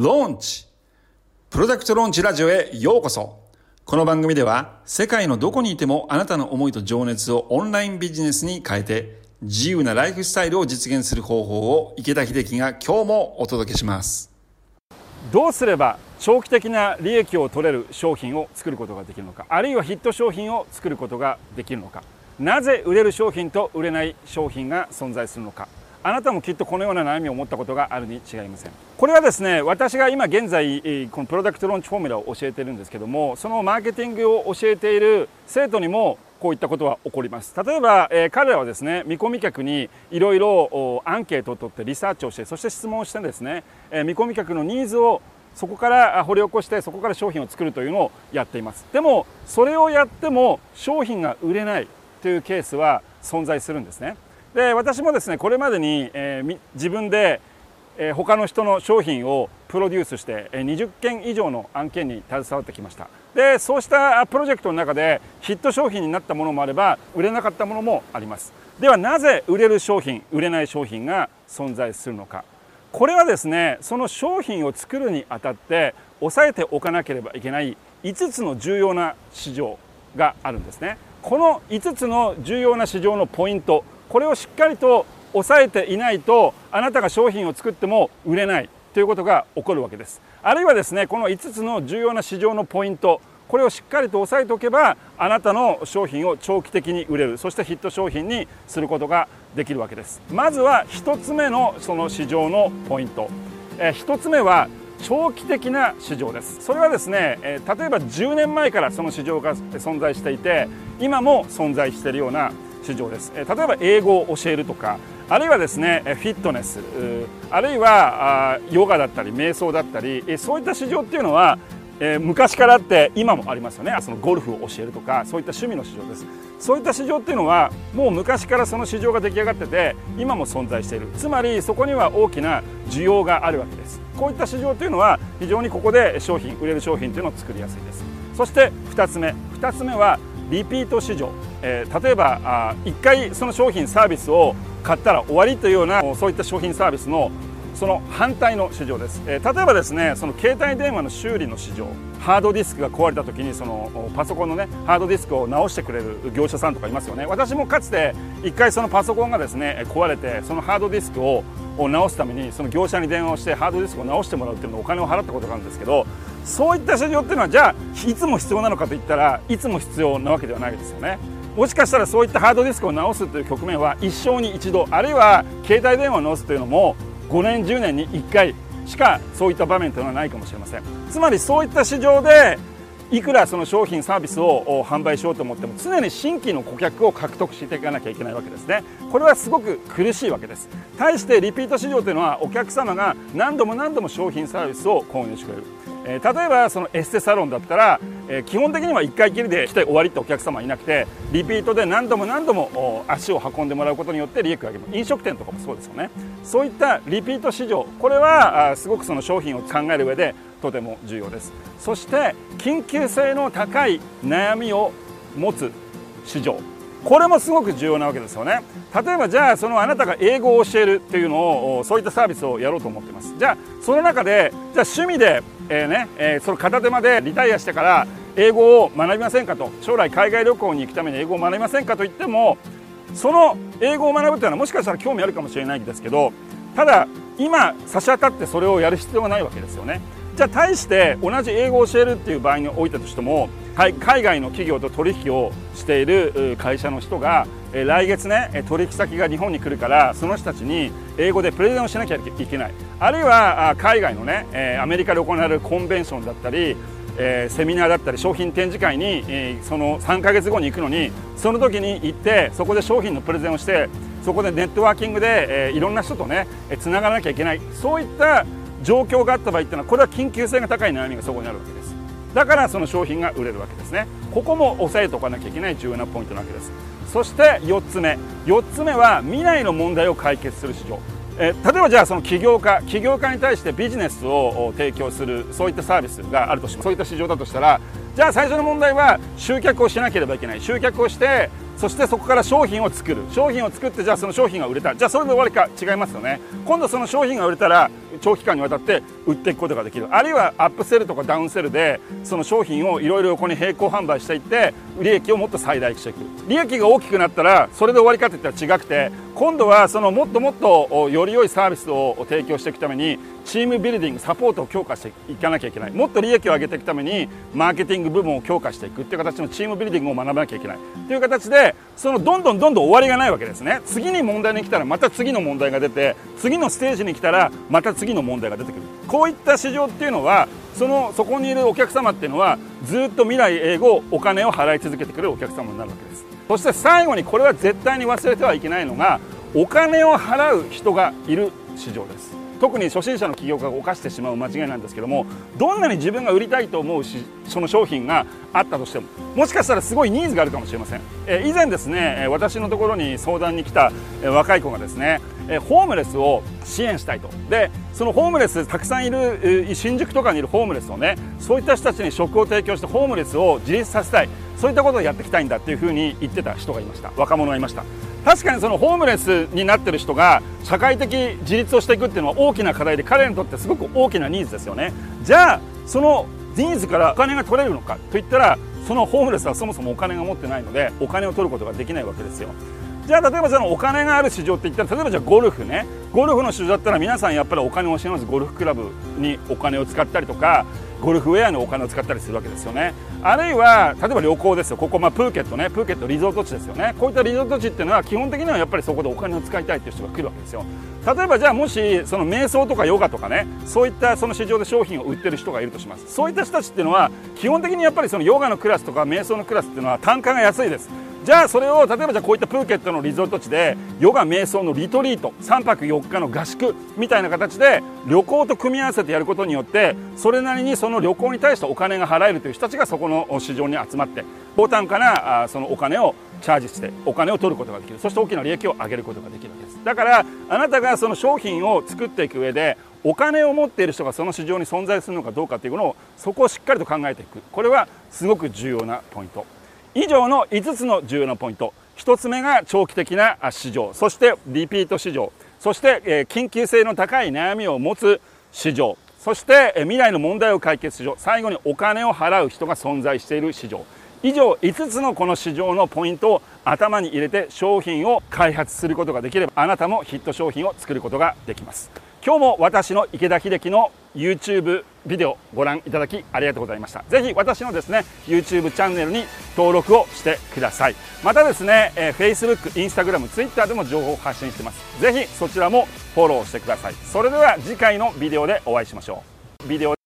ローンチプロダクトローンチラジオへようこそ。この番組では世界のどこにいてもあなたの思いと情熱をオンラインビジネスに変えて自由なライフスタイルを実現する方法を池田秀樹が今日もお届けします。どうすれば長期的な利益を取れる商品を作ることができるのかあるいはヒット商品を作ることができるのか。なぜ売れる商品と売れない商品が存在するのか。あなたもきっとこのような悩みを持ったことがあるに違いません。これはですね私が今現在このプロダクトローンチフォーミュラを教えてるんですけどもそのマーケティングを教えている生徒にもこういったことは起こります。例えば、えー、彼らはですね見込み客にいろいろアンケートを取ってリサーチをしてそして質問をしてですね、えー、見込み客のニーズをそこから掘り起こしてそこから商品を作るというのをやっています。でもそれをやっても商品が売れないというケースは存在するんですね。で私もですねこれまでに、えー、自分で、えー、他の人の商品をプロデュースして、えー、20件以上の案件に携わってきました。でそうしたプロジェクトの中でヒット商品になったものもあれば売れなかったものもあります。ではなぜ売れる商品売れない商品が存在するのか。これはですねその商品を作るにあたって押さえておかなければいけない5つの重要な市場があるんですね。この5つの重要な市場のポイントこれをしっかりと抑えていないとあなたが商品を作っても売れないということが起こるわけです。あるいはですねこの5つの重要な市場のポイントこれをしっかりと押さえておけばあなたの商品を長期的に売れるそしてヒット商品にすることができるわけです。まずは1つ目のその市場のポイント、え1つ目は長期的な市場です。それはですね、え例えば10年前からその市場が存在していて今も存在しているような市場です、え例えば英語を教えるとかあるいはですねフィットネスあるいはヨガだったり瞑想だったりそういった市場っていうのはえ、昔からあって今もありますよね。そのゴルフを教えるとかそういった趣味の市場です。そういった市場っていうのはもう昔からその市場が出来上がってて今も存在している。つまりそこには大きな需要があるわけです。こういった市場というのは非常にここで商品売れる商品というのを作りやすいです。そして2つ目。2つ目はリピート市場、えー、例えばあ1回その商品サービスを買ったら終わりというようなそういった商品サービスのその反対の市場です、えー、例えばですねその携帯電話の修理の市場。ハードディスクが壊れた時にそのパソコンのねハードディスクを直してくれる業者さんとかいますよね。私もかつて1回そのパソコンがですね壊れてそのハードディスクを直すためにその業者に電話をしてハードディスクを直してもらうっていうのをお金を払ったことがあるんですけどそういった市場っていうのはじゃあいつも必要なのかといったらいつも必要なわけではないですよね。もしかしたらそういったハードディスクを直すという局面は一生に一度あるいは携帯電話を直すというのも5年10年に1回しかそういった場面というのはないかもしれません。つまりそういった市場でいくらその商品サービスを販売しようと思っても常に新規の顧客を獲得していかなきゃいけないわけですね。これはすごく苦しいわけです。対してリピート市場というのはお客様が何度も何度も商品サービスを購入してくれる。え例えばそのエステサロンだったら、え基本的には1回きりで来て終わりってお客様はいなくてリピートで何度も何度も足を運んでもらうことによって利益を上げる飲食店とかもそうですよね。そういったリピート市場これはすごくその商品を考える上でとても重要です。そして緊急急性の高い悩みを持つ市場これもすごく重要なわけですよね。例えばじゃあそのあなたが英語を教えるっていうのをそういったサービスをやろうと思ってます。じゃあその中でじゃあ趣味でえー、ね、えー、その片手間でリタイアしてから英語を学びませんかと。将来海外旅行に行くために英語を学びませんかと言ってもその英語を学ぶというのはもしかしたら興味あるかもしれないんですけどただ今差し当たってそれをやる必要がないわけですよね。じゃあ対して同じ英語を教えるっていう場合においたとしても海外の企業と取引をしている会社の人が来月ね取引先が日本に来るからその人たちに英語でプレゼンをしなきゃいけない。あるいは海外のねアメリカで行われるコンベンションだったりセミナーだったり商品展示会にその3ヶ月後に行くのにその時に行ってそこで商品のプレゼンをしてそこでネットワーキングでいろんな人とねつながらなきゃいけない。そういった状況があった場合っていうのはこれは緊急性が高い悩みがそこにあるわけです。だからその商品が売れるわけですね。ここも押さえておかなきゃいけない重要なポイントなわけです。そして4つ目。4つ目は未来の問題を解決する市場。え例えばじゃあその起業家起業家に対してビジネスを提供するそういったサービスがあるとしそういった市場だとしたらじゃあ最初の問題は集客をしなければいけない。集客をしてそしてそこから商品を作る。商品を作ってじゃあその商品が売れた。じゃあそれで終わりか違いますよね。今度その商品が売れたら長期間にわたって売っていくことができる。あるいはアップセルとかダウンセルでその商品をいろいろ横に並行販売していって利益をもっと最大化していく。利益が大きくなったらそれで終わりかっていったら違くて今度はそのもっともっとより良いサービスを提供していくためにチームビルディングサポートを強化していかなきゃいけない。もっと利益を上げていくためにマーケティング部門を強化していくっていう形のチームビルディングを学ばなきゃいけない。という形でそのどんどんどんどん終わりがないわけですね。次に問題に来たらまた次の問題が出て次のステージに来たらまた次の問題が出てくる。こういった市場っていうのはそのそこにいるお客様っていうのはずっと未来永劫お金を払い続けてくれるお客様になるわけです。そして最後にこれは絶対に忘れてはいけないのがお金を払う人がいる市場です。特に初心者の起業家が犯してしまう間違いなんですけどもどんなに自分が売りたいと思うしその商品があったとしてももしかしたらすごいニーズがあるかもしれません、え以前ですね私のところに相談に来た若い子がですねホームレスを支援したいと。でそのホームレスたくさんいる新宿とかにいるホームレスをねそういった人たちに食を提供してホームレスを自立させたい。そういったことをやっていきたいんだっていうふうに言ってた人がいました。若者がいました。確かにそのホームレスになってる人が社会的自立をしていくっていうのは大きな課題で彼にとってすごく大きなニーズですよね。じゃあそのニーズからお金が取れるのかといったらそのホームレスはそもそもお金が持ってないのでお金を取ることができないわけですよ。じゃあ例えばそのお金がある市場って言ったら例えばじゃあゴルフね。ゴルフの市場だったら皆さんやっぱりお金を惜しまずゴルフクラブにお金を使ったりとかゴルフウェアにお金を使ったりするわけですよね。あるいは例えば旅行ですよ。ここまあプーケットね。プーケットリゾート地ですよね。こういったリゾート地っていうのは基本的にはやっぱりそこでお金を使いたいっていう人が来るわけですよ。例えばじゃあもしその瞑想とかヨガとかね。そういったその市場で商品を売ってる人がいるとします。そういった人たちっていうのは基本的にやっぱりそのヨガのクラスとか瞑想のクラスっていうのは単価が安いです。じゃあそれを例えばじゃあこういったプーケットのリゾート地でヨガ瞑想のリトリート3泊4日の合宿みたいな形で旅行と組み合わせてやることによってそれなりにその旅行に対してお金が払えるという人たちがそこの市場に集まって高単価なそのお金をチャージしてお金を取ることができる。そして大きな利益を上げることができるわけです。だからあなたがその商品を作っていく上でお金を持っている人がその市場に存在するのかどうかというのをそこをしっかりと考えていく。これはすごく重要なポイント。以上の5つの重要なポイント。1つ目が長期的な市場。そしてリピート市場。そして、え緊急性の高い悩みを持つ市場。そして、え未来の問題を解決市場。最後にお金を払う人が存在している市場。以上5つのこの市場のポイントを頭に入れて商品を開発することができればあなたもヒット商品を作ることができます。今日も私の池田秀樹の YouTube ビデオご覧いただきありがとうございました。ぜひ私のですね YouTube チャンネルに登録をしてください。またですね、えー、Facebook、Instagram、Twitter でも情報を発信してます。ぜひそちらもフォローしてください。それでは次回のビデオでお会いしましょう。ビデオ